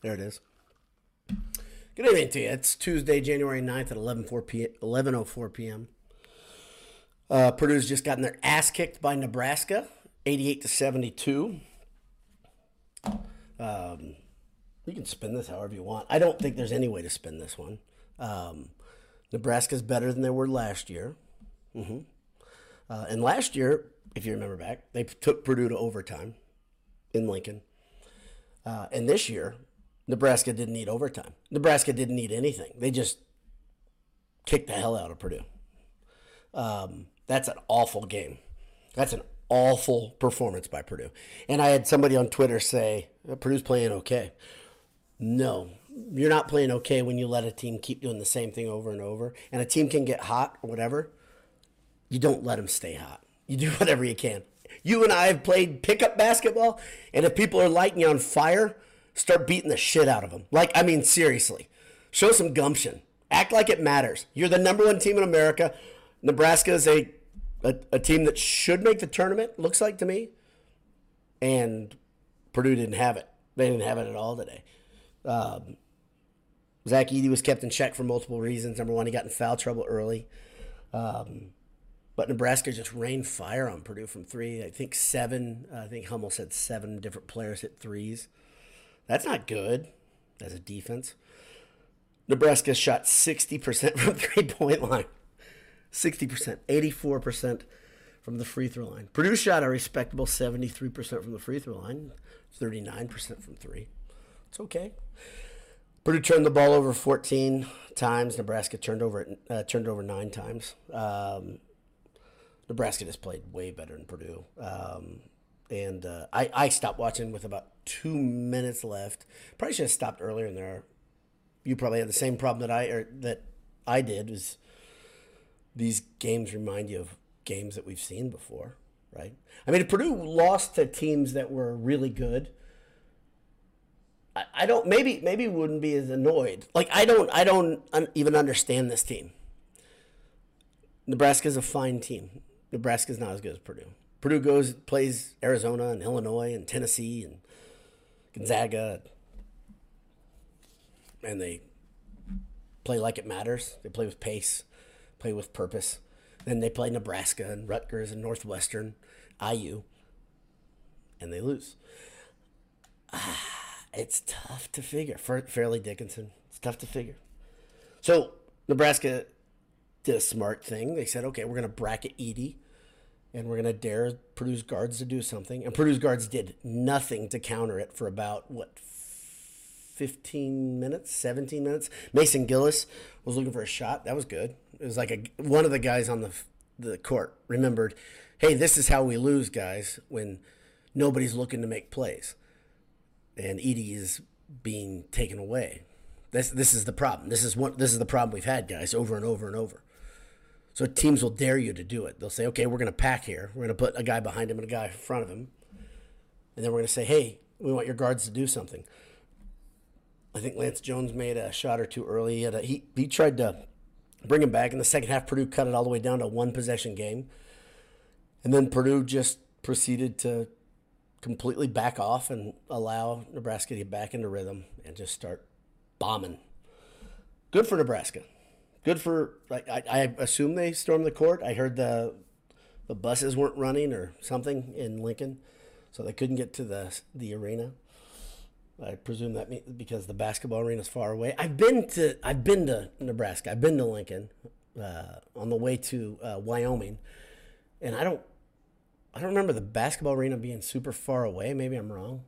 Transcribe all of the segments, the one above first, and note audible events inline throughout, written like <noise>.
There it is. Good evening to you. It's Tuesday, January 9th at 11.04 p- 11.04 p.m. Uh, Purdue's just gotten their ass kicked by Nebraska, 88 to 72. Um, you can spin this however you want. I don't think there's any way to spin this one. Um, Nebraska's better than they were last year. Mm-hmm. Uh, and last year, if you remember back, they took Purdue to overtime in Lincoln. Uh, and this year, Nebraska didn't need overtime. Nebraska didn't need anything. They just kicked the hell out of Purdue. Um, that's an awful game. That's an awful performance by Purdue. And I had somebody on Twitter say, Purdue's playing okay. No, you're not playing okay when you let a team keep doing the same thing over and over. And a team can get hot or whatever. You don't let them stay hot. You do <laughs> whatever you can. You and I have played pickup basketball, and if people are lighting you on fire, start beating the shit out of them. Like, I mean, seriously. Show some gumption. Act like it matters. You're the number one team in America. Nebraska is a, a, a team that should make the tournament, looks like to me. And Purdue didn't have it. They didn't have it at all today. Um, Zach Edey was kept in check for multiple reasons. Number one, he got in foul trouble early. Um, but Nebraska just rained fire on Purdue from three. I think seven, I think Hummel said seven different players hit threes. That's not good as a defense. Nebraska shot 60% from three point line. 60%, 84% from the free throw line. Purdue shot a respectable 73% from the free throw line, 39% from three. It's okay. Purdue turned the ball over 14 times. Nebraska turned over uh, turned over nine times. Um, Nebraska just played way better than Purdue. Um, and uh, I, I stopped watching with about two minutes left. Probably should have stopped earlier in there. You probably had the same problem that I or that I did. Was these games remind you of games that we've seen before, right? I mean, Purdue lost to teams that were really good. I, I don't maybe maybe wouldn't be as annoyed. Like I don't I don't un, even understand this team. Nebraska's a fine team. Nebraska's not as good as Purdue. Purdue goes plays Arizona and Illinois and Tennessee and Gonzaga, and they play like it matters. They play with pace, play with purpose. Then they play Nebraska and Rutgers and Northwestern, IU, and they lose. Ah, it's tough to figure. Fairleigh Dickinson, it's tough to figure. So Nebraska did a smart thing. They said, okay, we're going to bracket Edey and we're going to dare Purdue's guards to do something. And Purdue's guards did nothing to counter it for about, what, 15 minutes, 17 minutes. Mason Gillis was looking for a shot. That was good. It was like a, one of the guys on the, the court remembered, hey, this is how we lose, guys, when nobody's looking to make plays. And Edey is being taken away. This, this is the problem. This is what this is the problem we've had, guys, over and over and over. So teams will dare you to do it. They'll say, okay, we're going to pack here. We're going to put a guy behind him and a guy in front of him. And then we're going to say, hey, we want your guards to do something. I think Lance Jones made a shot or two early. He, a, he, he tried to bring him back. In the second half, Purdue cut it all the way down to one possession game. And then Purdue just proceeded to completely back off and allow Nebraska to get back into rhythm and just start bombing. Good for Nebraska good for. I, I assume they stormed the court. I heard the the buses weren't running or something in Lincoln, so they couldn't get to the the arena. I presume that means because the basketball arena is far away. I've been to I've been to Nebraska. I've been to Lincoln uh, on the way to uh, Wyoming, and I don't I don't remember the basketball arena being super far away. Maybe I'm wrong.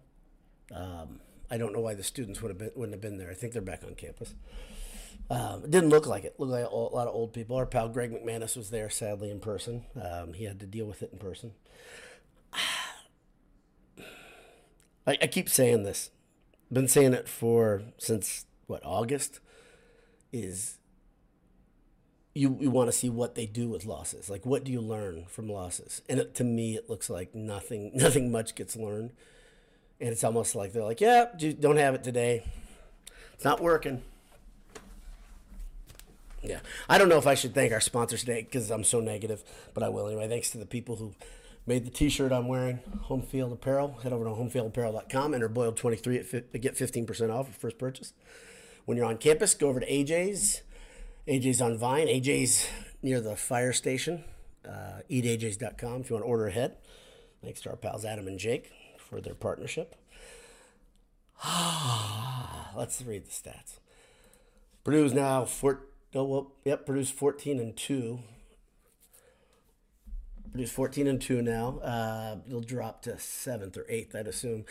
Um, I don't know why the students would have been wouldn't have been there. I think they're back on campus. Um, it didn't look like it. Looked like a lot of old people. Our pal Greg McManus was there, sadly, in person. Um, he had to deal with it in person. <sighs> I, I keep saying this. Been saying it for since what August. Is you, you want to see what they do with losses. Like, what do you learn from losses? And it, to me, it looks like nothing, <laughs> nothing much gets learned. And it's almost like they're like, yeah, don't have it today. It's not working. Yeah, I don't know if I should thank our sponsors today because I'm so negative, but I will anyway. Thanks to the people who made the T-shirt I'm wearing, Home Field Apparel. Head over to homefieldapparel.com. Enter boiled twenty three to get fifteen percent off your first purchase. When you're on campus, go over to AJ's. AJ's on Vine. AJ's near the fire station. Uh, eataj's.com if you want to order ahead. Thanks to our pals Adam and Jake for their partnership. <sighs> Let's read the stats. Purdue's now 14. No, well, Yep, Purdue's 14 and 2. Purdue's 14 and 2 now. Uh, it'll drop to 7th or 8th, I'd assume.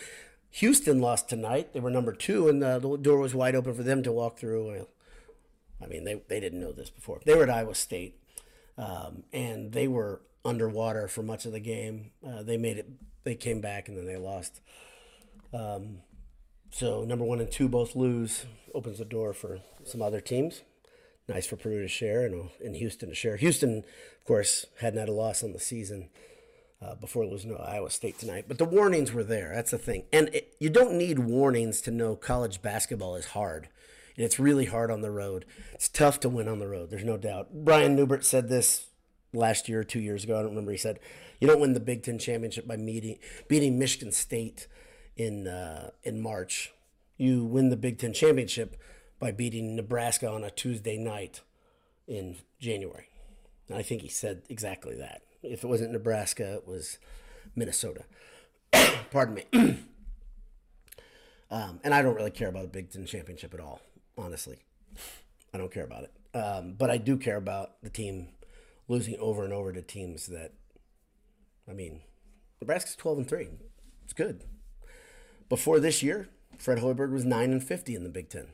Houston lost tonight. They were number two, and uh, the door was wide open for them to walk through. I mean, they, they didn't know this before. They were at Iowa State, um, and they were underwater for much of the game. Uh, they made it. They came back, and then they lost. Um, so number one and two both lose. Opens the door for some other teams. Nice for Purdue to share and, and Houston to share. Houston, of course, hadn't had a loss on the season uh, before losing to Iowa State tonight. But the warnings were there. That's the thing. And it, you don't need warnings to know college basketball is hard. And it's really hard on the road. It's tough to win on the road. There's no doubt. Brian Neubert said this last year or two years ago. I don't remember. He said, "You don't win the Big Ten championship by meeting, beating Michigan State in uh, in March you win the Big Ten championship by beating Nebraska on a Tuesday night in January. And I think he said exactly that. If it wasn't Nebraska, it was Minnesota. <coughs> Pardon me. <coughs> um, and I don't really care about the Big Ten championship at all, honestly. I don't care about it. Um, but I do care about the team losing over and over to teams that, I mean, Nebraska's 12 and 3. It's good. Before this year, Fred Hoiberg was 9 and 50 in the Big Ten.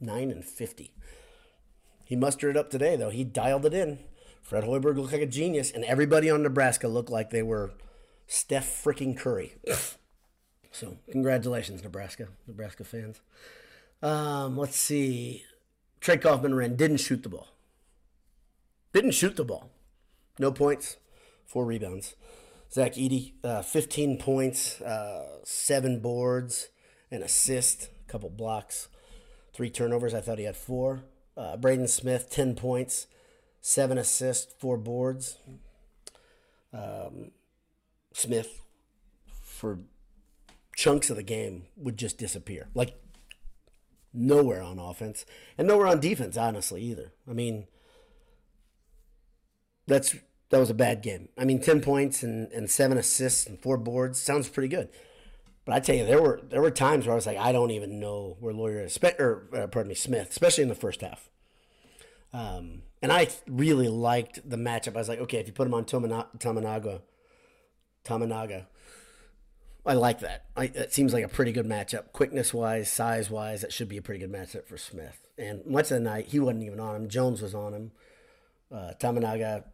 9 and 50. He mustered it up today, though. He dialed it in. Fred Hoiberg looked like a genius, and everybody on Nebraska looked like they were Steph freaking Curry. <laughs> so, congratulations, Nebraska, Nebraska fans. Um, let's see. Trey Kaufman-Renn, didn't shoot the ball. Didn't shoot the ball. No points, four rebounds. Zach Edey, uh, 15 points, uh, seven boards, an assist, a couple blocks, three turnovers. I thought he had four. Uh, Braden Smith, 10 points, seven assists, four boards. Um, Smith, for chunks of the game, would just disappear. Like, nowhere on offense and nowhere on defense, honestly, either. I mean, that's that was a bad game. I mean, ten points and, and seven assists and four boards sounds pretty good. But I tell you, there were there were times where I was like, I don't even know where Loyer is, or uh, pardon me, Smith, especially in the first half. Um, and I really liked the matchup. I was like, okay, if you put him on Tominaga, Tominaga, I like that. I, it seems like a pretty good matchup, quickness wise, size wise. That should be a pretty good matchup for Smith. And much of the night, he wasn't even on him. Jones was on him. Uh, Tominaga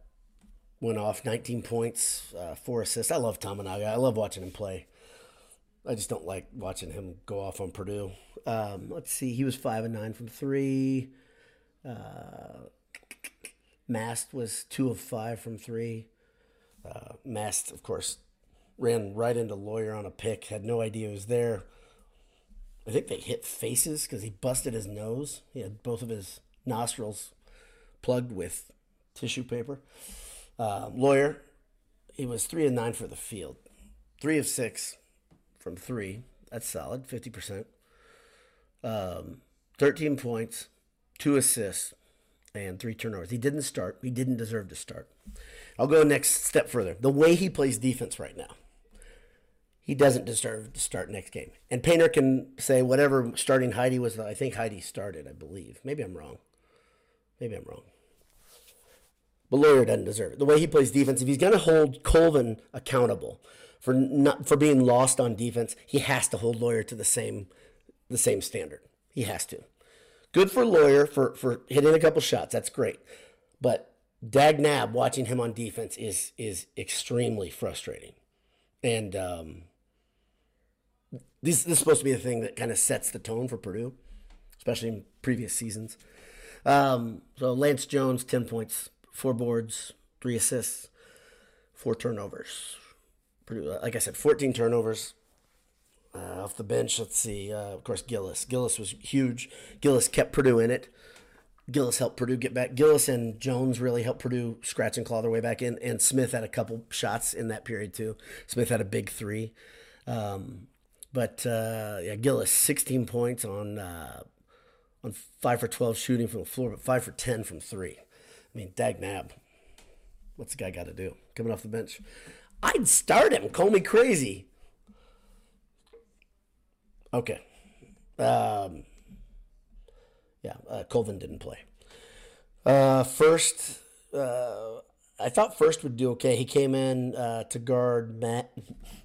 went off 19 points, uh, four assists. I love Tominaga. I love watching him play. I just don't like watching him go off on Purdue. Um, let's see. He was five and nine from three. Uh, Mast was two of five from three. Uh, Mast, of course, ran right into Loyer on a pick. Had no idea he was there. I think they hit faces because he busted his nose. He had both of his nostrils plugged with tissue paper. Uh, Loyer, he was three and nine for the field, three of six from three. That's solid, fifty percent. Um, Thirteen points, two assists, and three turnovers. He didn't start. He didn't deserve to start. I'll go next step further. The way he plays defense right now, he doesn't deserve to start next game. And Painter can say whatever starting Heide was. I think Heide started. I believe. Maybe I'm wrong. Maybe I'm wrong. But Loyer doesn't deserve it. The way he plays defense, if he's going to hold Colvin accountable for not for being lost on defense, he has to hold Loyer to the same the same standard. He has to. Good for Loyer for for hitting a couple shots. That's great. But Dag Nab watching him on defense is is extremely frustrating. And um, this, this is supposed to be the thing that kind of sets the tone for Purdue, especially in previous seasons. Um, so Lance Jones, 10 points, four boards, three assists, four turnovers. Like I said, 14 turnovers. Uh, off the bench, let's see. Uh, of course, Gillis. Gillis was huge. Gillis kept Purdue in it. Gillis helped Purdue get back. Gillis and Jones really helped Purdue scratch and claw their way back in. And Smith had a couple shots in that period too. Smith had a big three. Um, but uh, yeah, Gillis 16 points on uh, on five for 12 shooting from the floor, but five for 10 from three. I mean, dag nab. What's the guy got to do coming off the bench? I'd start him. Call me crazy. Okay. Um, yeah, uh, Colvin didn't play. Uh, Furst, uh, I thought Furst would do okay. He came in uh, to guard Matt,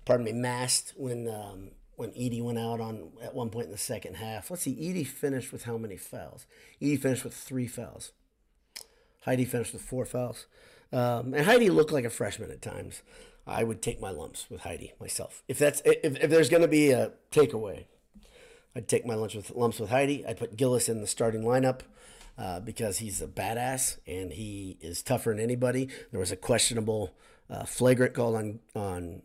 pardon me, Mast when um, when Edey went out on at one point in the second half. Let's see, Edey finished with how many fouls? Edey finished with three fouls. Heide finished with four fouls. Um, and Heide looked like a freshman at times. I would take my lumps with Heide myself. If that's if, if there's going to be a takeaway, I'd take my lunch with lumps with Heide. I'd put Gillis in the starting lineup uh, because he's a badass and he is tougher than anybody. There was a questionable uh, flagrant call on on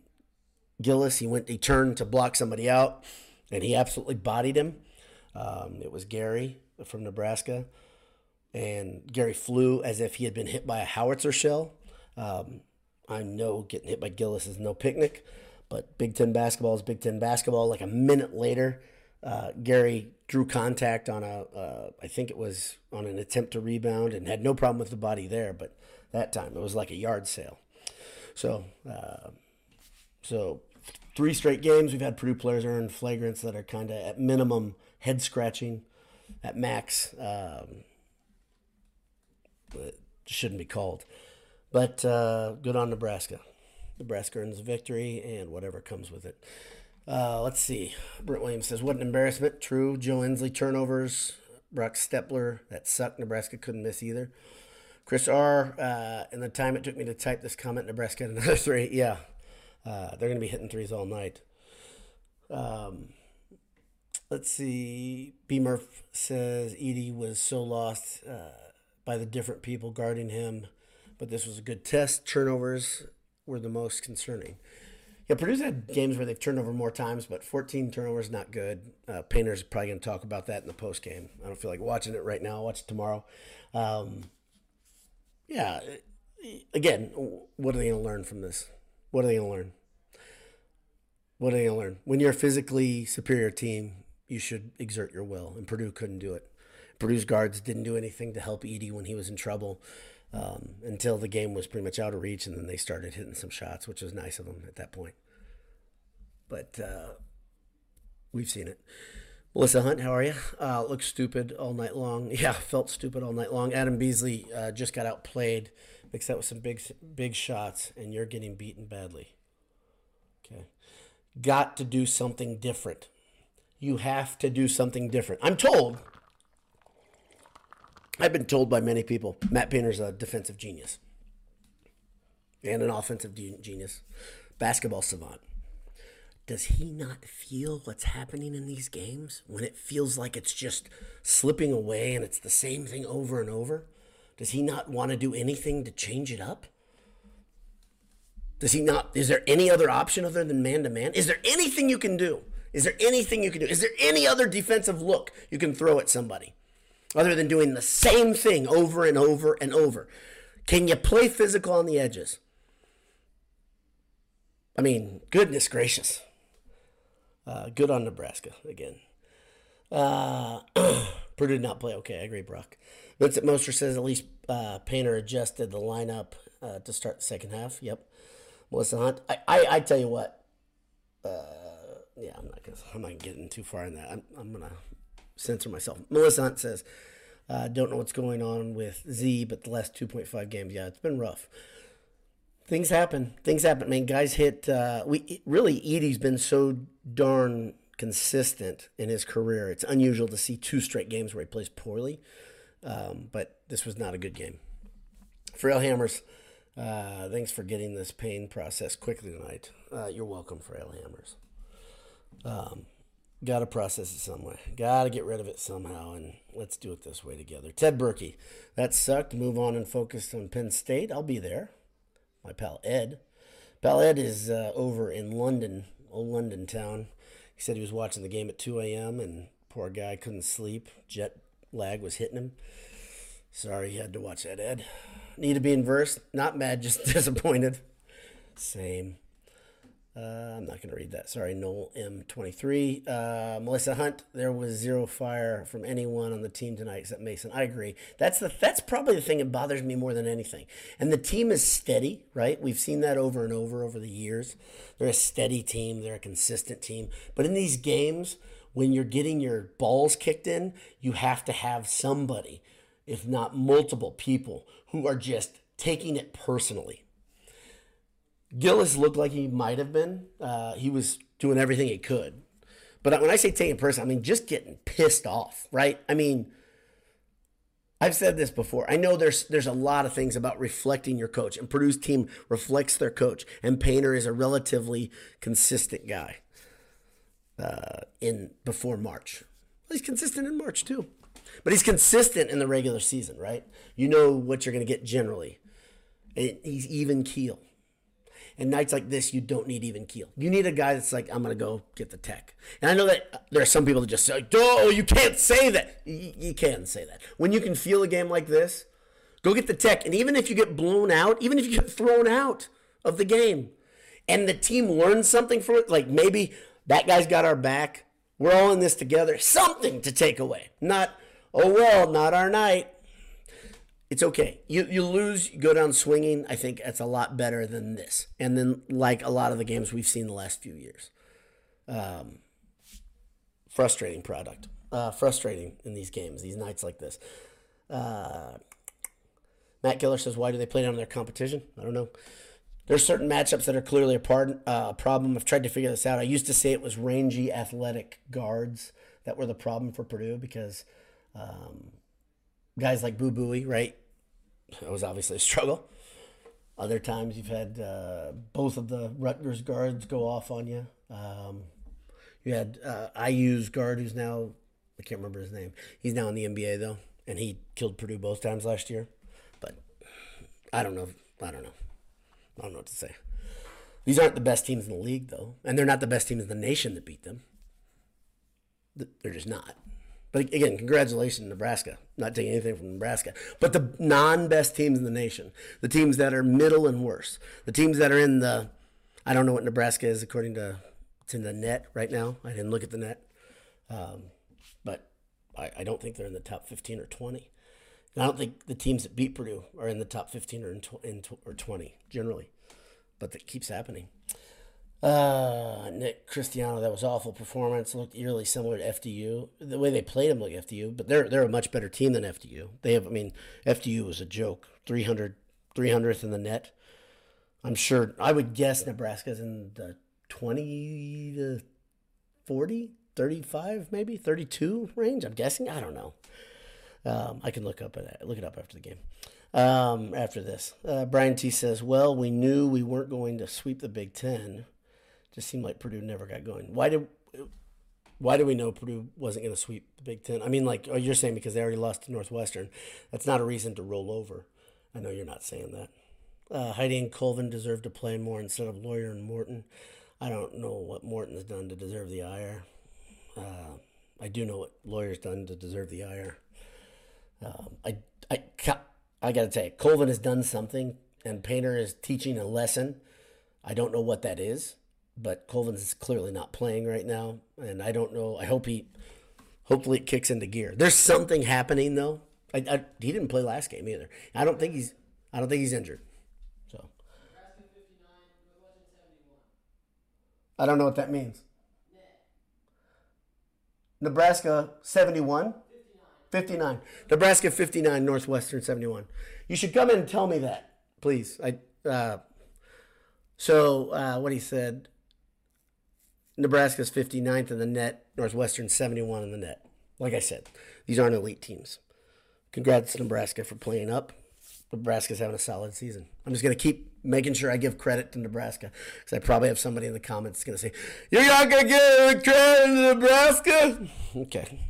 Gillis. He went, he turned to block somebody out, and he absolutely bodied him. Um, it was Gary from Nebraska, and Gary flew as if he had been hit by a howitzer shell. Um, I know getting hit by Gillis is no picnic, but Big Ten basketball is Big Ten basketball. Like a minute later, uh, Gary drew contact on a, uh, I think it was on an attempt to rebound and had no problem with the body there, but that time it was like a yard sale. So, uh, so three straight games we've had Purdue players earn flagrants that are kind of at minimum head scratching, at max um, shouldn't be called. But uh, good on Nebraska. Nebraska earns a victory and whatever comes with it. Uh, let's see. Brent Williams says, What an embarrassment. True. Joe Inslee turnovers. Brock Stepler. That sucked. Nebraska couldn't miss either. Chris R. Uh, in the time it took me to type this comment, Nebraska had another <laughs> three. Yeah. Uh, they're going to be hitting threes all night. Um, let's see. B. Murph says Edey was so lost uh, by the different people guarding him, but this was a good test. Turnovers were the most concerning. Yeah, Purdue's had games where they've turned over more times, but 14 turnovers not good. Uh, Painter's probably going to talk about that in the post game. I don't feel like watching it right now. I'll watch it tomorrow. Um, yeah, again, what are they going to learn from this? What are they going to learn? What are they going to learn? When you're a physically superior team, you should exert your will, and Purdue couldn't do it. Purdue's guards didn't do anything to help Edey when he was in trouble um, until the game was pretty much out of reach, and then they started hitting some shots, which was nice of them at that point. But uh, we've seen it. Melissa Hunt, how are you? Uh, looked stupid all night long. <laughs> Yeah, felt stupid all night long. Adam Beasley uh, just got outplayed, mixed that with some big, big shots, and you're getting beaten badly. Okay, got to do something different. You have to do something different. I'm told I've been told by many people Matt Painter's a defensive genius and an offensive genius, basketball savant. Does he not feel what's happening in these games when it feels like it's just slipping away and it's the same thing over and over? Does he not want to do anything to change it up? Does he not? Is there any other option other than man to man? Is there anything you can do? Is there anything you can do? Is there any other defensive look you can throw at somebody? Other than doing the same thing over and over and over? Can you play physical on the edges? I mean, goodness gracious. Uh, good on Nebraska again. Uh, <clears throat> Purdue did not play okay. I agree, Brock. Vincent Moster says at least uh, Painter adjusted the lineup uh, to start the second half. Yep. Melissa Hunt. I, I, I tell you what. Uh, yeah, I'm not gonna. I'm not getting too far in that. I'm, I'm gonna censor myself. Melissa Hunt says, uh, don't know what's going on with Z, but the last 2.5 games, yeah, it's been rough. Things happen. Things happen. I mean, guys hit. Uh, we really Edey's been so darn consistent in his career. It's unusual to see two straight games where he plays poorly, um, but this was not a good game. Frail Hammers, uh, thanks for getting this pain process quickly tonight. Uh, you're welcome, Frail Hammers. Um, Got to process it some way. Got to get rid of it somehow, and let's do it this way together. Ted Berkey, that sucked. Move on and focus on Penn State. I'll be there. My pal Ed. Pal Ed is uh, over in London, old London town. He said he was watching the game at 2 a.m. and poor guy couldn't sleep. Jet lag was hitting him. Sorry you had to watch that, Ed. Need to be inversed. Not mad, <laughs> just disappointed. Same. Uh, I'm not going to read that. Sorry, Noel M23. Uh, Melissa Hunt. There was zero fire from anyone on the team tonight except Mason. I agree. That's the that's probably the thing that bothers me more than anything. And the team is steady, right? We've seen that over and over over the years. They're a steady team. They're a consistent team. But in these games, when you're getting your balls kicked in, you have to have somebody, if not multiple people, who are just taking it personally Gillis looked like he might have been. Uh, he was doing everything he could. But when I say taking person, I mean just getting pissed off, right? I mean, I've said this before. I know there's there's a lot of things about reflecting your coach, and Purdue's team reflects their coach. And Painter is a relatively consistent guy. Uh, in before March, well, he's consistent in March too, but he's consistent in the regular season, right? You know what you're going to get generally. He's even keel. And nights like this, you don't need even keel. You need a guy that's like, I'm going to go get the tech. And I know that there are some people that just say, oh, you can't say that. You, can say that. When you can feel a game like this, go get the tech. And even if you get blown out, even if you get thrown out of the game, and the team learns something from it, like maybe that guy's got our back, we're all in this together, something to take away. Not, oh, well, not our night it's okay. You you lose, you go down swinging. I think that's a lot better than this. And then like a lot of the games we've seen the last few years, um, frustrating product. Uh, frustrating in these games, these nights like this. Uh, Matt Killer says, "Why do they play down their competition?" I don't know. There's certain matchups that are clearly a part, uh, problem. I've tried to figure this out. I used to say it was rangy, athletic guards that were the problem for Purdue because um, guys like Boo Buie, right? It was obviously a struggle. Other times you've had uh, both of the Rutgers guards go off on you. Um, you had uh, IU's guard who's now, I can't remember his name. He's now in the NBA though, and he killed Purdue both times last year. But I don't know. I don't know. I don't know what to say. These aren't the best teams in the league though, and they're not the best teams in the nation that beat them. They're just not. But again, congratulations, Nebraska. Not taking anything from Nebraska. But the non best teams in the nation, the teams that are middle and worse, the teams that are in the, I don't know what Nebraska is according to, in the net right now. I didn't look at the net. Um, but I, I, don't think they're in the top 15 or 20. And I don't think the teams that beat Purdue are in the top 15 or, in, in or 20 generally. But that keeps happening. Uh, Nick Cristiano, that was awful performance. Looked eerily similar to FDU. The way they played him like FDU, but they're they're a much better team than FDU. They have, I mean, FDU was a joke. 300, 300th in the net. I'm sure. I would guess Nebraska's in the twenty to 40, 35, maybe 32 range. I'm guessing. I don't know. Um, I can look up at look it up after the game. Um, after this, uh, Brian T says, "Well, we knew we weren't going to sweep the Big Ten just seemed like Purdue never got going. Why did why do we know Purdue wasn't going to sweep the Big Ten? I mean, like, oh, you're saying because they already lost to Northwestern. That's not a reason to roll over. I know you're not saying that. Uh, Heide and Colvin deserve to play more instead of Loyer and Morton. I don't know what Morton has done to deserve the ire. Uh, I do know what Loyer's done to deserve the ire. Um, I, I, I got to tell you, Colvin has done something, and Painter is teaching a lesson. I don't know what that is but Colvin is clearly not playing right now, and I don't know. I hope he, hopefully, it kicks into gear. There's something happening though. I, I, he didn't play last game either. I don't think he's. I don't think he's injured. So. I don't know what that means. Nebraska 71? 59. Nebraska 59, Northwestern 71. You should come in and tell me that, please. I uh, so uh, what he said Nebraska's 59th in the net, Northwestern 71 in the net. Like I said, these aren't elite teams. Congrats to Nebraska for playing up. Nebraska's having a solid season. I'm just going to keep making sure I give credit to Nebraska because I probably have somebody in the comments going to say, You're not going to give credit to Nebraska? Okay.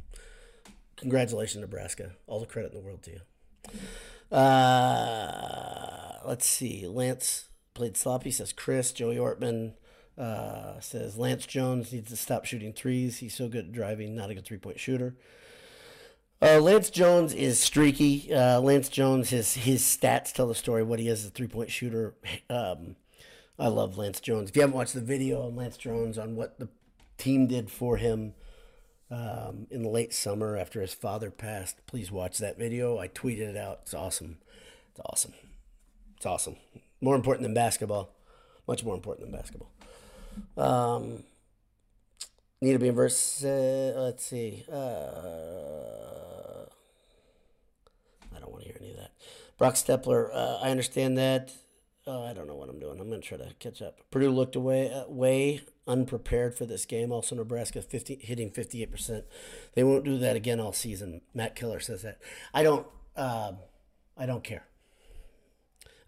Congratulations, Nebraska. All the credit in the world to you. Uh, let's see. Lance played sloppy, says Chris. Joey Ortman uh, says Lance Jones needs to stop shooting threes. He's so good at driving, not a good three point shooter. Uh, Lance Jones is streaky. Uh, Lance Jones, his his stats tell the story. What he is, a three point shooter. Um, I love Lance Jones. If you haven't watched the video on Lance Jones on what the team did for him um, in the late summer after his father passed, please watch that video. I tweeted it out. It's awesome. It's awesome. It's awesome. More important than basketball. Much more important than basketball. Um, need to be in verse. Uh, let's see. Uh, I don't want to hear any of that. Brock Stepler. Uh, I understand that. Uh, I don't know what I'm doing. I'm going to try to catch up. Purdue looked away uh, way unprepared for this game. Also, Nebraska 50, hitting 58%. They won't do that again all season. Matt Killer says that. I don't. Um, I don't care.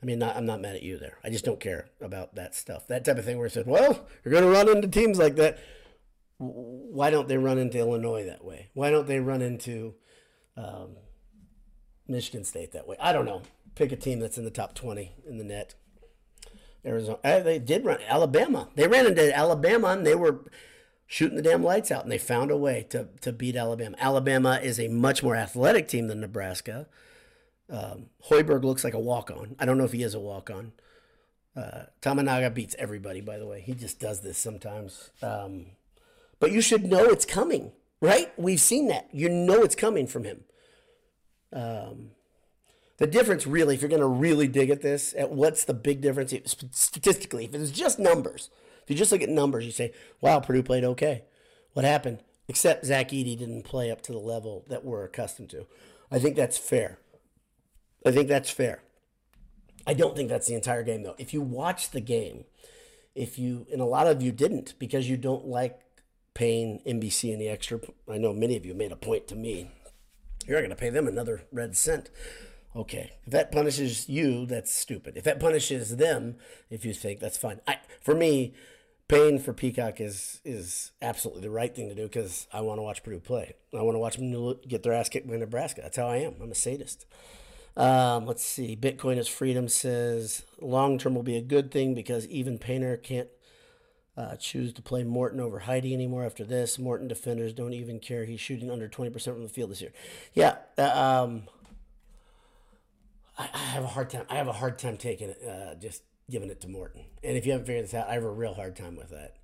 I mean, not, I'm not mad at you there. I just don't care about that stuff. That type of thing where it said, well, you're going to run into teams like that. Why don't they run into Illinois that way? Why don't they run into um, Michigan State that way? I don't know. Pick a team that's in the top 20 in the net. Arizona. Uh, they did run Alabama. They ran into Alabama and they were shooting the damn lights out and they found a way to, to beat Alabama. Alabama is a much more athletic team than Nebraska. Um, Hoiberg looks like a walk on. I don't know if he is a walk on. Uh, Tominaga beats everybody, by the way. He just does this sometimes. Um, but you should know it's coming, right? We've seen that. You know it's coming from him. Um, the difference, really, if you're going to really dig at this, at what's the big difference statistically? If it's just numbers, if you just look at numbers, you say, wow, Purdue played okay. What happened? Except Zach Edey didn't play up to the level that we're accustomed to. I think that's fair. I think that's fair. I don't think that's the entire game, though. If you watch the game, if you, and a lot of you didn't because you don't like paying NBC any extra, I know many of you made a point to me. You're not going to pay them another red cent. Okay, if that punishes you, that's stupid. If that punishes them, if you think that's fine. I, for me, paying for Peacock is is absolutely the right thing to do because I want to watch Purdue play. I want to watch them get their ass kicked by Nebraska. That's how I am. I'm a sadist. Um, let's see. Bitcoin is freedom says long term will be a good thing because even Painter can't uh, choose to play Morton over Heide anymore after this. Morton defenders don't even care. He's shooting under 20% from the field this year. Yeah. Uh, um, I, I have a hard time. I have a hard time taking it, uh, just giving it to Morton. And if you haven't figured this out, I have a real hard time with that.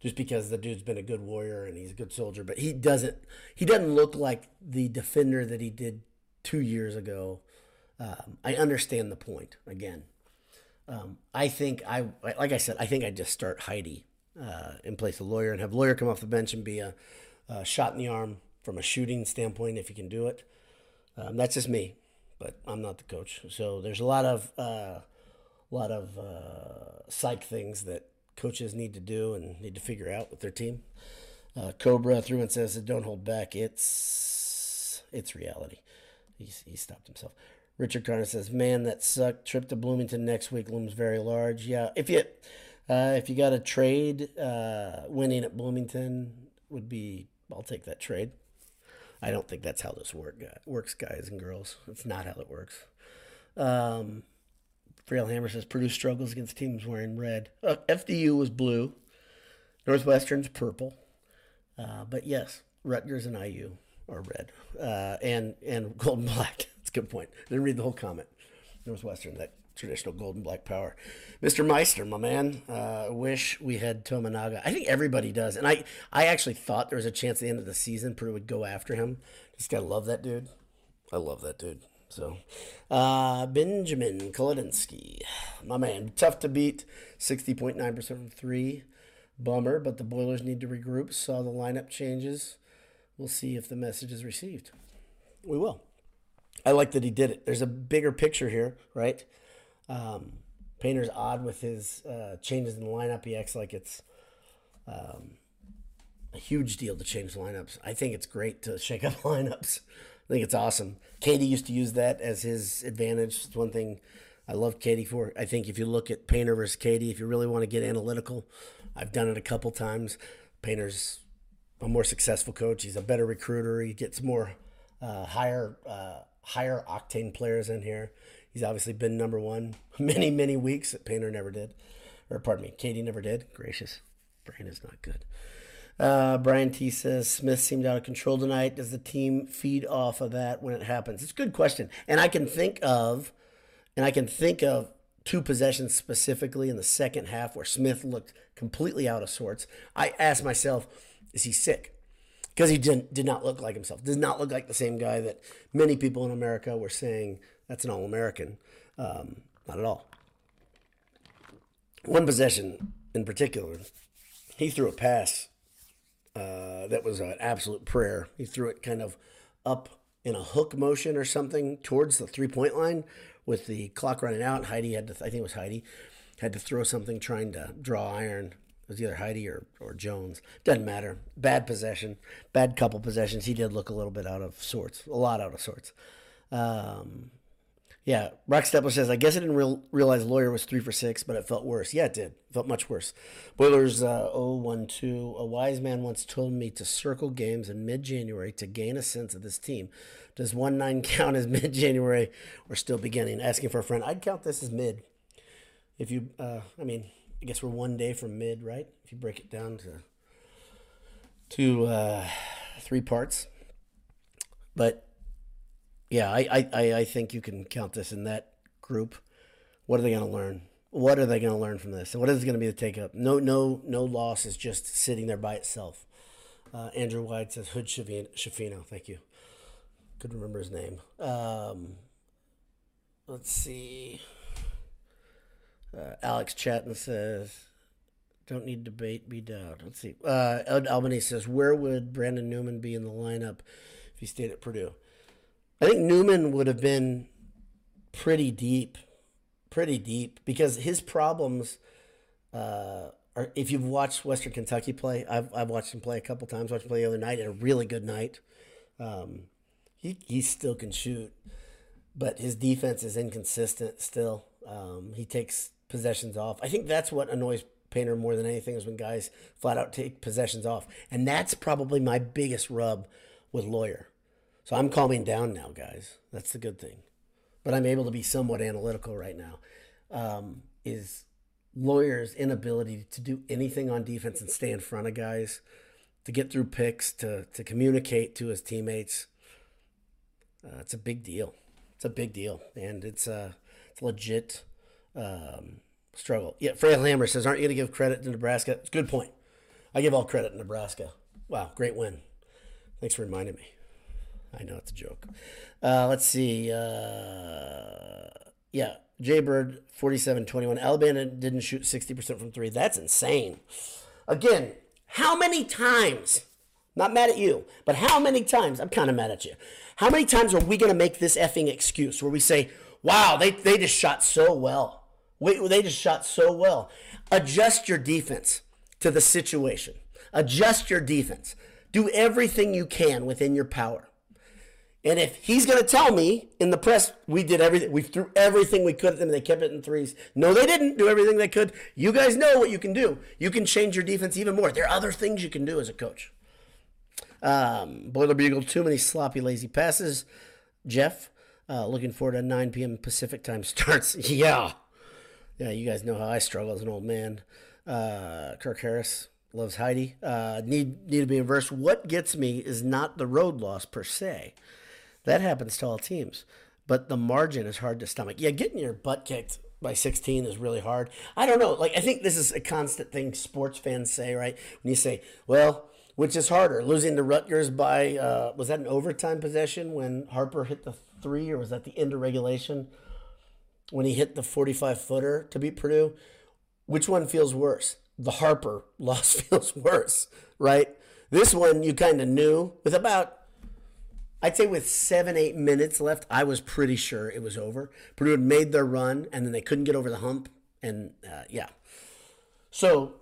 Just because the dude's been a good warrior and he's a good soldier, but he doesn't. He doesn't look like the defender that he did two years ago. Um, I understand the point. Again, um, I think I like I said. I think I'd just start Heide uh, in place of Loyer and have Loyer come off the bench and be a, a, shot in the arm from a shooting standpoint if he can do it. Um, that's just me but I'm not the coach. So there's a lot of uh, lot of uh, psych things that coaches need to do and need to figure out with their team. Uh, Cobra through and says, "Don't hold back. It's it's reality." He's, he stopped himself. Richard Carter says, "Man, that sucked. Trip to Bloomington next week looms very large. Yeah, if you uh, if you got a trade, uh, winning at Bloomington would be. I'll take that trade." I don't think that's how this work works, guys and girls. It's not how it works. Um, Frail Hammer says Purdue struggles against teams wearing red. Uh, FDU was blue. Northwestern's purple. Uh, but yes, Rutgers and IU are red uh, and and <laughs> gold and black. That's a good point. I didn't read the whole comment. Northwestern, that traditional golden black power. Mr. Meister, my man, uh, wish we had Tominaga. I think everybody does. And I, I actually thought there was a chance at the end of the season Purdue would go after him. Just gotta love that dude. I love that dude. So, uh, Benjamin Kolodinsky, my man, tough to beat, 60.9% from three. Bummer, but the Boilers need to regroup. Saw the lineup changes. We'll see if the message is received. We will. I like that he did it. There's a bigger picture here, right? Um, Painter's odd with his uh, changes in the lineup. He acts like it's um, a huge deal to change lineups. I think it's great to shake up <laughs> lineups. I think it's awesome. Keady used to use that as his advantage. It's one thing I love Keady for. I think if you look at Painter versus Keady, if you really want to get analytical, I've done it a couple times. Painter's a more successful coach. He's a better recruiter. He gets more uh, higher uh, higher octane players in here. He's obviously been number one <laughs> many, many weeks. That Painter never did. Or pardon me, Keady never did. Gracious. Brain is not good. Uh, Brian T says Smith seemed out of control tonight. Does the team feed off of that when it happens? It's a good question, and I can think of, and I can think of two possessions specifically in the second half where Smith looked completely out of sorts. I asked myself, is he sick? Because he did, did not look like himself. Does not look like the same guy that many people in America were saying that's an All American. Um, not at all. One possession in particular, he threw a pass uh, that was an absolute prayer. He threw it kind of up in a hook motion or something towards the three point line with the clock running out. Heide had to, I think it was Heide, had to throw something trying to draw iron. It was either Heide or, or Jones. Doesn't matter. Bad possession, bad couple possessions. He did look a little bit out of sorts, a lot out of sorts. Um, yeah, Brock Stepler says, I guess I didn't real, realize Loyer was three for six, but it felt worse. Yeah, it did. It felt much worse. Boilers uh, 012. A wise man once told me to circle games in mid January to gain a sense of this team. Does 1 9 <laughs> count as mid January or still beginning? Asking for a friend. I'd count this as mid. If you, uh, I mean, I guess we're one day from mid, right? If you break it down to, to uh, three parts. But yeah, I, I, I think you can count this in that group. What are they going to learn? What are they going to learn from this? And what is going to be the take up? No, no, no loss is just sitting there by itself. Uh, Andrew White says Hood Schifino. Thank you. Could remember his name. Um, let's see. Uh, Alex Chatton says, "Don't need debate, be doubt." Let's see. Uh, Ed Albany says, "Where would Brandon Newman be in the lineup if he stayed at Purdue?" I think Newman would have been pretty deep, pretty deep because his problems uh, are. If you've watched Western Kentucky play, I've I've watched him play a couple times. Watched him play the other night, and a really good night. Um, he he still can shoot, but his defense is inconsistent. Still, um, he takes possessions off. I think that's what annoys Painter more than anything is when guys flat out take possessions off, and that's probably my biggest rub with Loyer. So I'm calming down now, guys. That's the good thing. But I'm able to be somewhat analytical right now. Um, is Loyer's inability to do anything on defense and stay in front of guys, to get through picks, to to communicate to his teammates. Uh, it's a big deal. It's a big deal, and it's a it's a legit um, struggle. Yeah, Frail Hammer says, "Aren't you going to give credit to Nebraska?" It's a good point. I give all credit to Nebraska. Wow, great win. Thanks for reminding me. I know it's a joke. Uh, let's see. Uh, yeah, Jaybird, 47-21. Alabama didn't shoot 60% from three. That's insane. Again, how many times, not mad at you, but how many times, I'm kind of mad at you. How many times are we going to make this effing excuse where we say, wow, they, they just shot so well. Wait, they just shot so well. Adjust your defense to the situation. Adjust your defense. Do everything you can within your power. And if he's going to tell me in the press, we did everything, we threw everything we could at them, and they kept it in threes. No, they didn't do everything they could. You guys know what you can do. You can change your defense even more. There are other things you can do as a coach. Um, Boiler Bugle, too many sloppy, lazy passes. Jeff, uh, looking forward to 9 p.m. Pacific time starts. <laughs> yeah. Yeah, you guys know how I struggle as an old man. Uh, Kirk Harris loves Heide. Uh, need, need to be inverse. What gets me is not the road loss per se that happens to all teams. But the margin is hard to stomach. Yeah, getting your butt kicked by 16 is really hard. I don't know. Like, I think this is a constant thing sports fans say, right? When you say, well, which is harder, losing to Rutgers by, uh, was that an overtime possession when Harper hit the three, or was that the end of regulation when he hit the 45 footer to beat Purdue? Which one feels worse? The Harper <laughs> loss feels worse, right? This one you kind of knew with about I'd say with seven, eight minutes left, I was pretty sure it was over. Purdue had made their run, and then they couldn't get over the hump. And uh, yeah. So,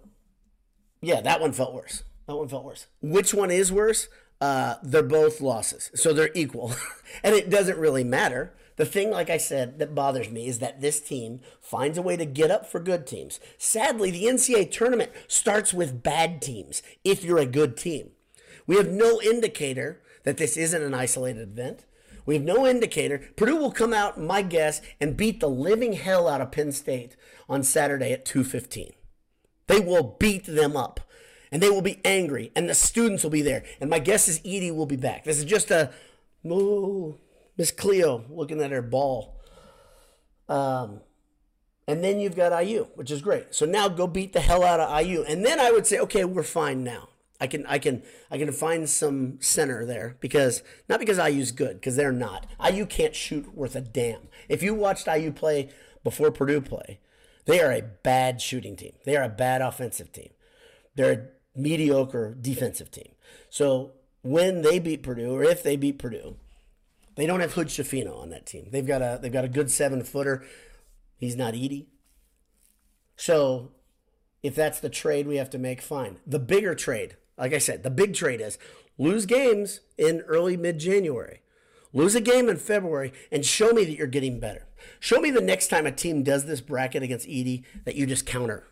yeah, that one felt worse. That one felt worse. Which one is worse? Uh, they're both losses. So they're equal. <laughs> and it doesn't really matter. The thing, like I said, that bothers me is that this team finds a way to get up for good teams. Sadly, the NCAA tournament starts with bad teams if you're a good team. We have no indicator that this isn't an isolated event. We have no indicator. Purdue will come out, my guess, and beat the living hell out of Penn State on Saturday at 2:15. They will beat them up. and they will be angry, and the students will be there. And my guess is Edey will be back. This is just a, oh, Miss Cleo looking at her ball. Um, and then you've got IU, which is great. So now go beat the hell out of IU, and then I would say, okay, we're fine now. I can I can I can find some center there because not because IU's good because they're not. IU can't shoot worth a damn. If you watched IU play before Purdue play, they are a bad shooting team. They are a bad offensive team. They're a mediocre defensive team. So when they beat Purdue or if they beat Purdue, they don't have Hood Schifino on that team. They've got a they've got a good seven footer. He's not Edey. So if that's the trade we have to make, fine. The bigger trade, like I said, the big trade is lose games in early mid January. Lose a game in February and show me that you're getting better. Show me the next time a team does this bracket against Edey that you just counter,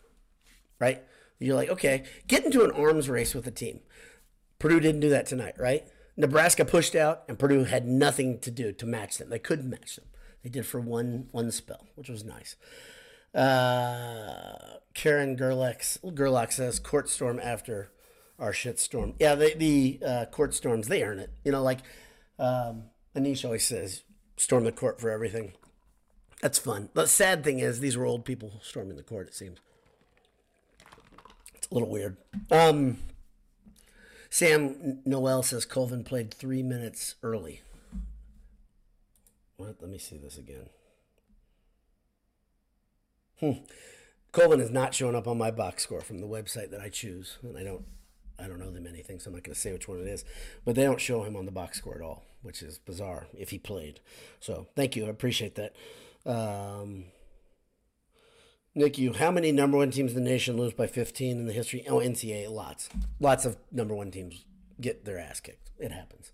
right? You're like, okay, get into an arms race with the team. Purdue didn't do that tonight, right? Nebraska pushed out, and Purdue had nothing to do to match them. They couldn't match them. They did for one one spell, which was nice. Uh, Karen Gerlach, Gerlach says court storm after our shit storm. Yeah, the the uh, court storms they earn it. You know, like um, Anish always says, storm the court for everything. That's fun. The sad thing is, these were old people storming the court. It seems it's a little weird. Um, Sam Noel says Colvin played three minutes early. What? Let me see this again. Hmm. Colvin is not showing up on my box score from the website that I choose, and I don't, I don't know them anything, so I'm not going to say which one it is. But they don't show him on the box score at all, which is bizarre if he played. So thank you, I appreciate that. Um, Nick, you, how many number one teams in the nation lose by 15 in the history? Oh, NCAA, lots, lots of number one teams get their ass kicked. It happens.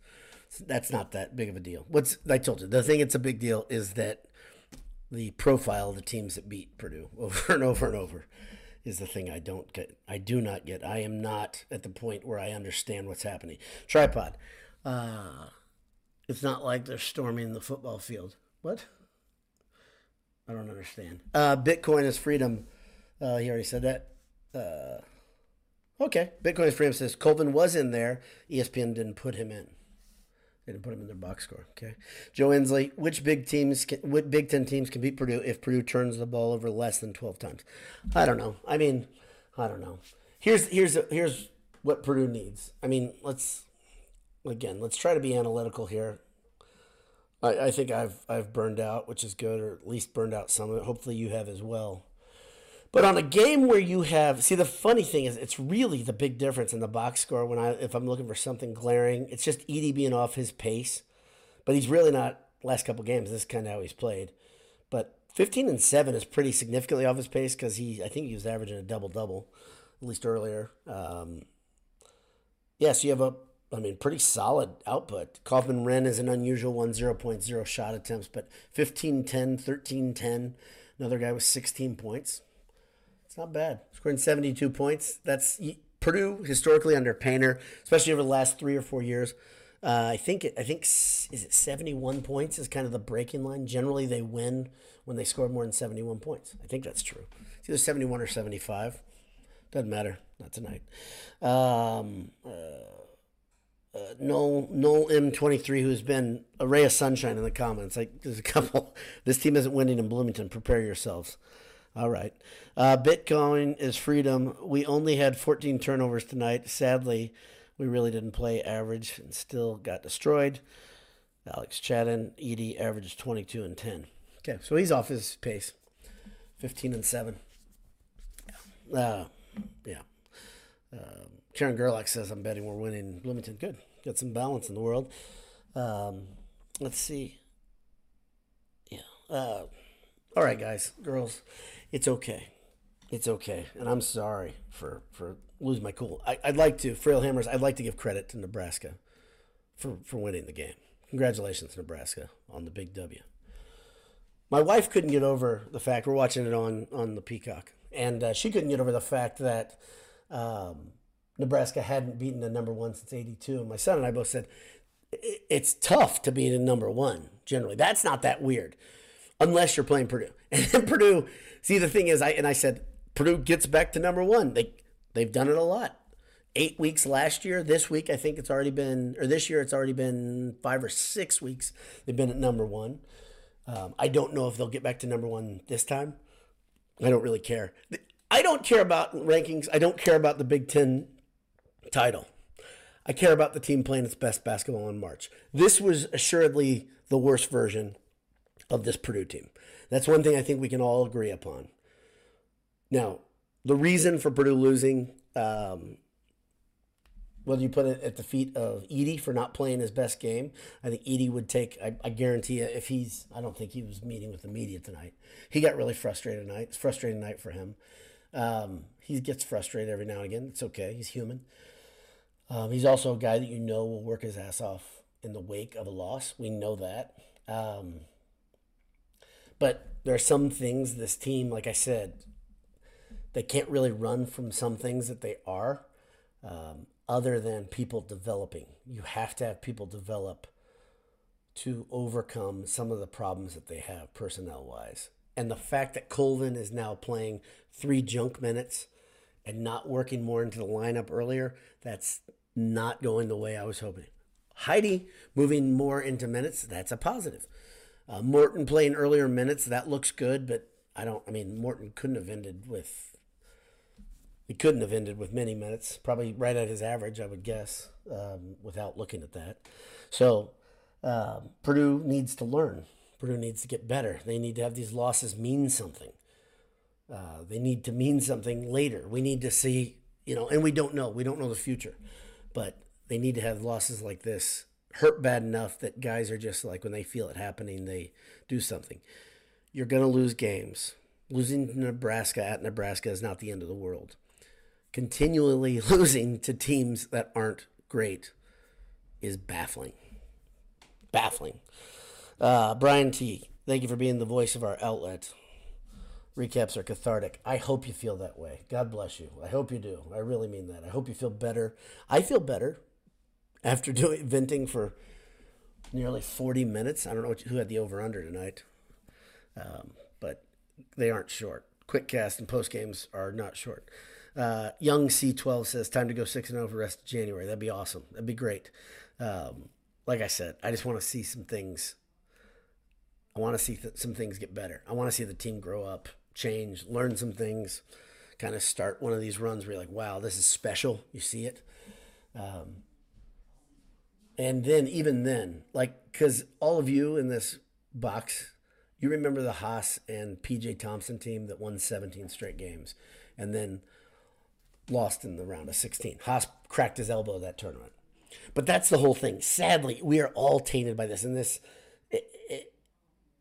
That's not that big of a deal. What's I told you the thing it's a big deal is that the profile of the teams that beat Purdue <laughs> over and over and over is the thing I don't get. I do not get. I am not at the point where I understand what's happening. Tripod. Uh, it's not like they're storming the football field. What? I don't understand. Uh, Bitcoin is freedom. Uh, he already said that. Uh, okay. Bitcoin is freedom says Colvin was in there. ESPN didn't put him in. They didn't put him in their box score. Okay. Joe Inslee, which big teams, can, Big Ten teams can beat Purdue if Purdue turns the ball over less than 12 times? I don't know. I mean, I don't know. Here's here's here's what Purdue needs. I mean, let's again, let's try to be analytical here. I, I think I've I've burned out, which is good, or at least burned out some of it. Hopefully, you have as well. But on a game where you have, see, the funny thing is, it's really the big difference in the box score. When I, if I'm looking for something glaring, it's just Edey being off his pace, but he's really not. Last couple games, this is kind of how he's played. But 15 and seven is pretty significantly off his pace because he, I think he was averaging a double double, at least earlier. Um, yes, yeah, so you have a I mean, pretty solid output. Kaufman-Renn is an unusual one, 0.0 shot attempts, but 15 10, 13 10. Another guy with 16 points. It's not bad. Scoring 72 points. That's Purdue historically under Painter, especially over the last three or four years. Uh, I think I think is it 71 points is kind of the breaking line. Generally, they win when they score more than 71 points. I think that's true. It's either 71 or 75. Doesn't matter. Not tonight. Um, uh, uh, Noel, Noel M23, who's been a ray of sunshine in the comments. Like, there's a couple. <laughs> This team isn't winning in Bloomington. Prepare yourselves. All right. Uh, Bitcoin is freedom. We only had 14 turnovers tonight. Sadly, we really didn't play average and still got destroyed. Alex Chadden, Edey averaged 22 and 10. Okay, so he's off his pace. 15 and 7. Yeah. Uh, yeah. Um, Karen Gerlach says, I'm betting we're winning Bloomington. Good. Got some balance in the world. Um, let's see. Yeah. Uh, all right, guys, girls, it's okay. It's okay. And I'm sorry for, for losing my cool. I, would like to, Frail Hammers, I'd like to give credit to Nebraska for, for winning the game. Congratulations, Nebraska, on the big W. My wife couldn't get over the fact, we're watching it on, on the Peacock, and uh, she couldn't get over the fact that um, Nebraska hadn't beaten a number one since 82. And my son and I both said, it's tough to beat a number one generally. That's not that weird unless you're playing Purdue. <laughs> And Purdue, see, the thing is, I and I said, Purdue gets back to number one. They, they've done it a lot. eight weeks last year. This week, I think it's already been, or this year, it's already been five or six weeks. They've been at number one. Um, I don't know if they'll get back to number one this time. I don't really care. I don't care about rankings. I don't care about the Big Ten title. I care about the team playing its best basketball in March. This was assuredly the worst version of this Purdue team. That's one thing I think we can all agree upon. Now, the reason for Purdue losing, um, whether you put it at the feet of Edey for not playing his best game, I think Edey would take. I, I, guarantee you, if he's, I don't think he was meeting with the media tonight. He got really frustrated tonight. It's a frustrating night for him. Um, he gets frustrated every now and again. It's okay. He's human. Um, he's also a guy that you know will work his ass off in the wake of a loss. We know that. Um, but there are some things this team, like I said, they can't really run from some things that they are, um, other than people developing. You have to have people develop to overcome some of the problems that they have personnel wise. And the fact that Colvin is now playing three junk minutes and not working more into the lineup earlier, that's not going the way I was hoping. Heide moving more into minutes, that's a positive. Uh, Morton playing earlier minutes, that looks good, but I don't, I mean, Morton couldn't have ended with, he couldn't have ended with many minutes, probably right at his average, I would guess, um, without looking at that. So uh, Purdue needs to learn. Purdue needs to get better. They need to have these losses mean something. Uh, they need to mean something later. We need to see, you know, and we don't know. We don't know the future, but they need to have losses like this hurt bad enough that guys are just like when they feel it happening, they do something. You're going to lose games. Losing to Nebraska at Nebraska is not the end of the world. Continually <laughs> losing to teams that aren't great is baffling. Baffling. Uh, Brian T., thank you for being the voice of our outlet. Recaps are cathartic. I hope you feel that way. God bless you. I hope you do. I really mean that. I hope you feel better. I feel better after <laughs> doing venting for nearly 40 minutes. I don't know who had the over under tonight, um, but they aren't short. Quick cast and post games are not short. Uh, Young C12 says, time to go 6 and 0 for the rest of January. That'd be awesome. That'd be great. Um, like I said, I just want to see some things. I want to see th- some things get better. I want to see the team grow up, change, learn some things, kind of start one of these runs where you're like, wow, this is special. You see it. Um, and then, even then, like, because all of you in this box, you remember the Haas and PJ Thompson team that won 17 straight games and then lost in the round of 16. Haas cracked his elbow that tournament. But that's the whole thing. Sadly, we are all tainted by this. And this,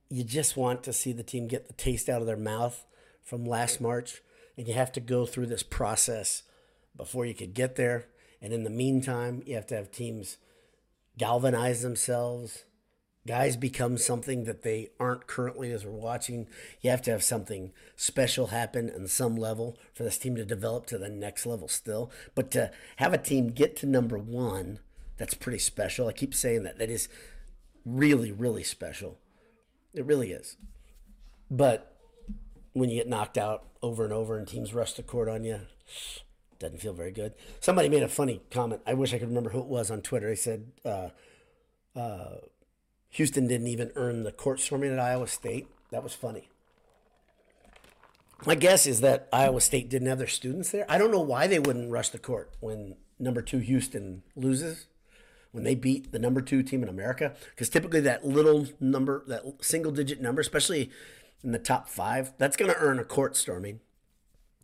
you just want to see the team get the taste out of their mouth from last March. And you have to go through this process before you could get there. And in the meantime, you have to have teams galvanize themselves. Guys become something that they aren't currently as we're watching. You have to have something special happen on some level for this team to develop to the next level still. But to have a team get to number one, that's pretty special. I keep saying that. That is really, really special. It really is. But when you get knocked out over and over and teams rush the court on you, doesn't feel very good. Somebody made a funny comment. I wish I could remember who it was on Twitter. They said uh, uh, Houston didn't even earn the court storming at Iowa State. That was funny. My guess is that Iowa State didn't have their students there. I don't know why they wouldn't rush the court when number two Houston loses, when they beat the number two team in America. Because typically that little number, that single digit number, especially in the top five, that's going to earn a court storming.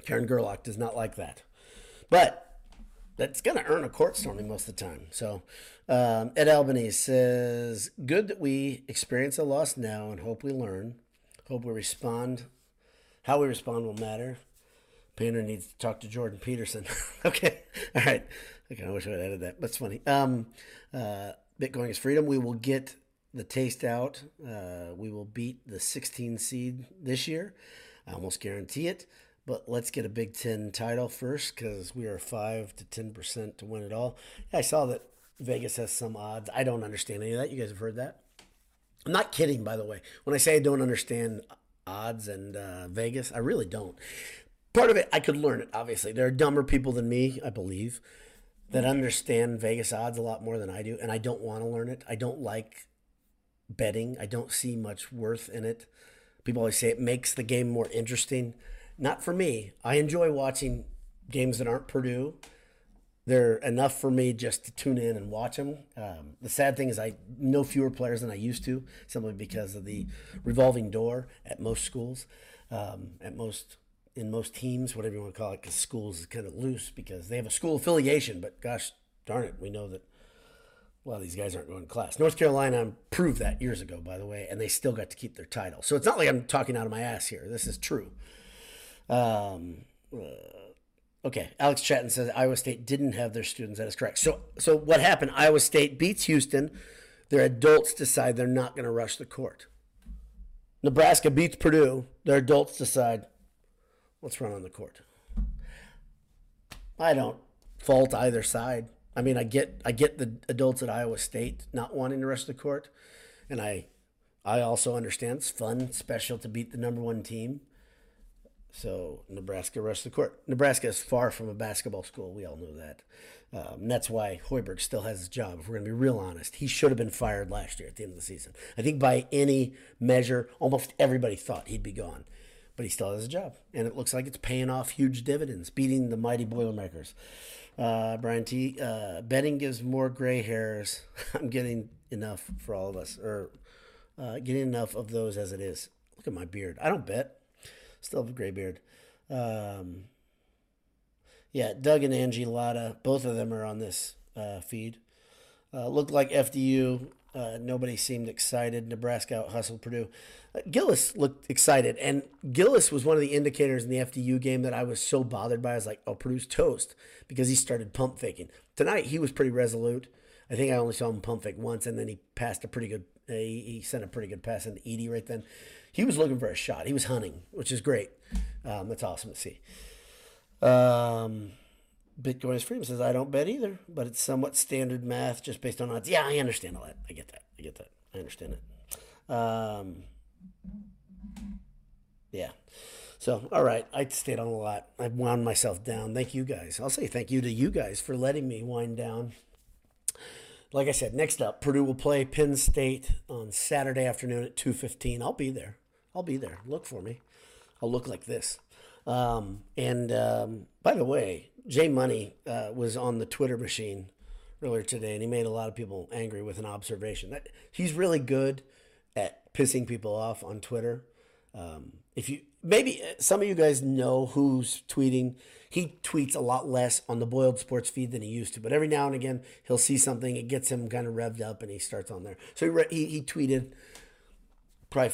Karen Gerlach does not like that. But that's going to earn a court storming most of the time. So um, Ed Albany says, Good that we experience a loss now and hope we learn. Hope we respond. How we respond will matter. Painter needs to talk to Jordan Peterson. <laughs> okay. All right. I kind of wish I had added that. That's funny. Um, uh, Bitcoin is freedom. We will get the taste out. Uh, we will beat the 16 seed this year. I almost guarantee it. But let's get a Big Ten title first because we are 5 to 10% to win it all. Yeah, I saw that Vegas has some odds. I don't understand any of that. You guys have heard that? I'm not kidding, by the way. When I say I don't understand odds and uh, Vegas, I really don't. Part of it, I could learn it, obviously. There are dumber people than me, I believe. that understand Vegas odds a lot more than I do, and I don't want to learn it. I don't like betting. I don't see much worth in it. People always say it makes the game more interesting. Not for me. I enjoy watching games that aren't Purdue. They're enough for me just to tune in and watch them. Um, the sad thing is, I know fewer players than I used to, simply because of the revolving door at most schools, um, at most in most teams, whatever you want to call it, because schools is kind of loose because they have a school affiliation. But gosh darn it, we know that a lot of these guys aren't going to class. North Carolina proved that years ago, by the way, and they still got to keep their title. So it's not like I'm talking out of my ass here. This is true. Um, uh, okay, Alex Chatton says Iowa State didn't have their students. That is correct. So, so what happened? Iowa State beats Houston. Their adults decide they're not going to rush the court. Nebraska beats Purdue. Their adults decide let's run on the court. I don't fault either side. I mean, I get I get the adults at Iowa State not wanting to rush the court, and I I also understand it's fun, special to beat the number one team. So Nebraska rushed the court. Nebraska is far from a basketball school. We all know that. Um, that's why Hoiberg still has his job. If we're going to be real honest, he should have been fired last year at the end of the season. I think by any measure, almost everybody thought he'd be gone but he still has a job, and it looks like it's paying off huge dividends, beating the mighty Boilermakers. Uh, Brian T. Uh, betting gives more gray hairs. <laughs> I'm getting enough for all of us, or uh, getting enough of those as it is. Look at my beard. I don't bet. Still have a gray beard. Um, yeah, Doug and Angie Latta, both of them are on this uh, feed. Uh, like FDU. Uh, nobody seemed excited. Nebraska out hustled Purdue. Gillis looked excited, and Gillis was one of the indicators in the FDU game that I was so bothered by. I was like, "Oh, Purdue's toast," because he started pump faking. Tonight he was pretty resolute. I think I only saw him pump fake once, and then he passed a pretty good. Uh, he, he, sent a pretty good pass into Edey right then. He was looking for a shot. He was hunting, which is great. Um, that's awesome to see. Um, Bitcoin is Freedom says I don't bet either, but it's somewhat standard math just based on odds. Yeah, I understand all that. I get that. I get that. I understand it. Um, yeah. So, all right, I stayed on a lot. I wound myself down. Thank you guys. I'll say thank you to you guys for letting me wind down. Like I said, next up, Purdue will play Penn State on Saturday afternoon at 2.15. I'll be there. I'll be there. Look for me. I'll look like this. Um, and um, by the way, Jay Money uh, was on the Twitter machine earlier today, and he made a lot of people angry with an observation. That he's really good at pissing people off on Twitter. Um, if you maybe uh, some of you guys know who's tweeting, he tweets a lot less on the Boiled Sports feed than he used to. But every now and again, he'll see something, it gets him kind of revved up, and he starts on there. So he re- he, he, tweeted probably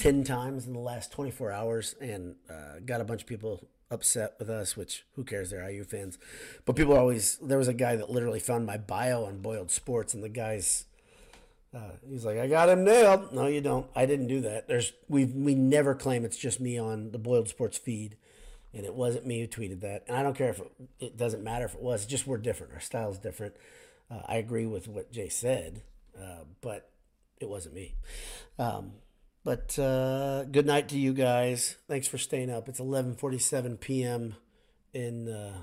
ten times in the last twenty four hours, and uh, got a bunch of people upset with us. Which who cares? They're IU fans, but people always. There was a guy that literally found my bio on Boiled Sports, and the guy's uh, he's like, I got him nailed. No, you don't. I didn't do that. There's we we never claim it's just me on the Boiled Sports feed, and it wasn't me who tweeted that. And I don't care if it, it doesn't matter if it was. Just we're different. Our style's different. Uh, I agree with what Jay said, uh, but it wasn't me. Um, but uh, good night to you guys. Thanks for staying up. It's 11:47 p.m. in uh,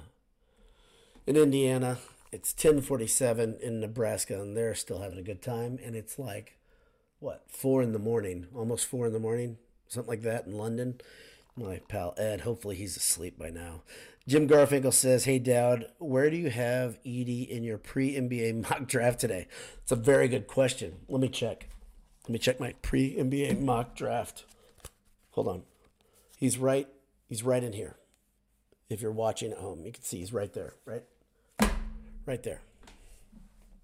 in Indiana it's 1047 in Nebraska and they're still having a good time. And it's like, what, four in the morning, almost four in the morning, something like that in London. My pal Ed, hopefully he's asleep by now. Jim Garfinkel says, Hey Dowd, where do you have Edey in your pre NBA <laughs> mock draft today? It's a very good question. Let me check. Let me check my pre NBA mock draft. Hold on. He's right. He's right in here. If you're watching at home, you can see he's right there, right? right there.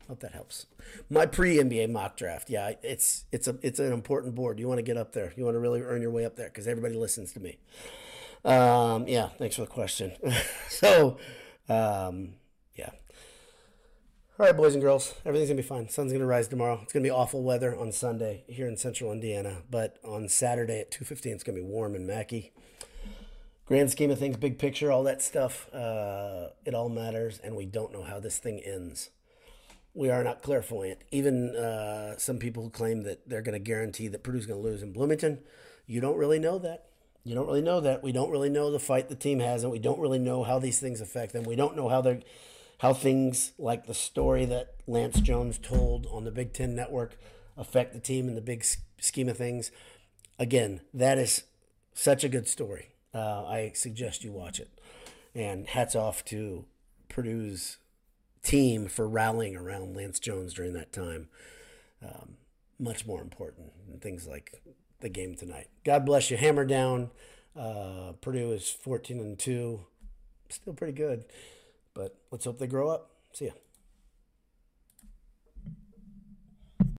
Hope that helps. My pre NBA mock draft. Yeah, it's it's a it's an important board. You want to get up there. You want to really earn your way up there because everybody listens to me. Um, yeah, thanks for the question. <laughs> so, um, yeah. All right, boys and girls, everything's gonna be fine. Sun's gonna rise tomorrow. It's gonna be awful weather on Sunday here in Central Indiana, but on Saturday at two fifteen, it's gonna be warm and Mackey grand scheme of things, big picture, all that stuff, uh, it all matters, and we don't know how this thing ends. We are not clairvoyant. Even uh, some people claim that they're going to guarantee that Purdue's going to lose in Bloomington, you don't really know that. You don't really know that. We don't really know the fight the team has, and we don't really know how these things affect them. We don't know how they're how things like the story that Lance Jones told on the Big Ten Network affect the team in the big scheme of things. Again, that is such a good story. Uh, I suggest you watch it. And hats off to Purdue's team for rallying around Lance Jones during that time. Um, much more important than things like the game tonight. God bless you. Hammer down. Uh, Purdue is 14 and 2. Still pretty good. But let's hope they grow up. See ya.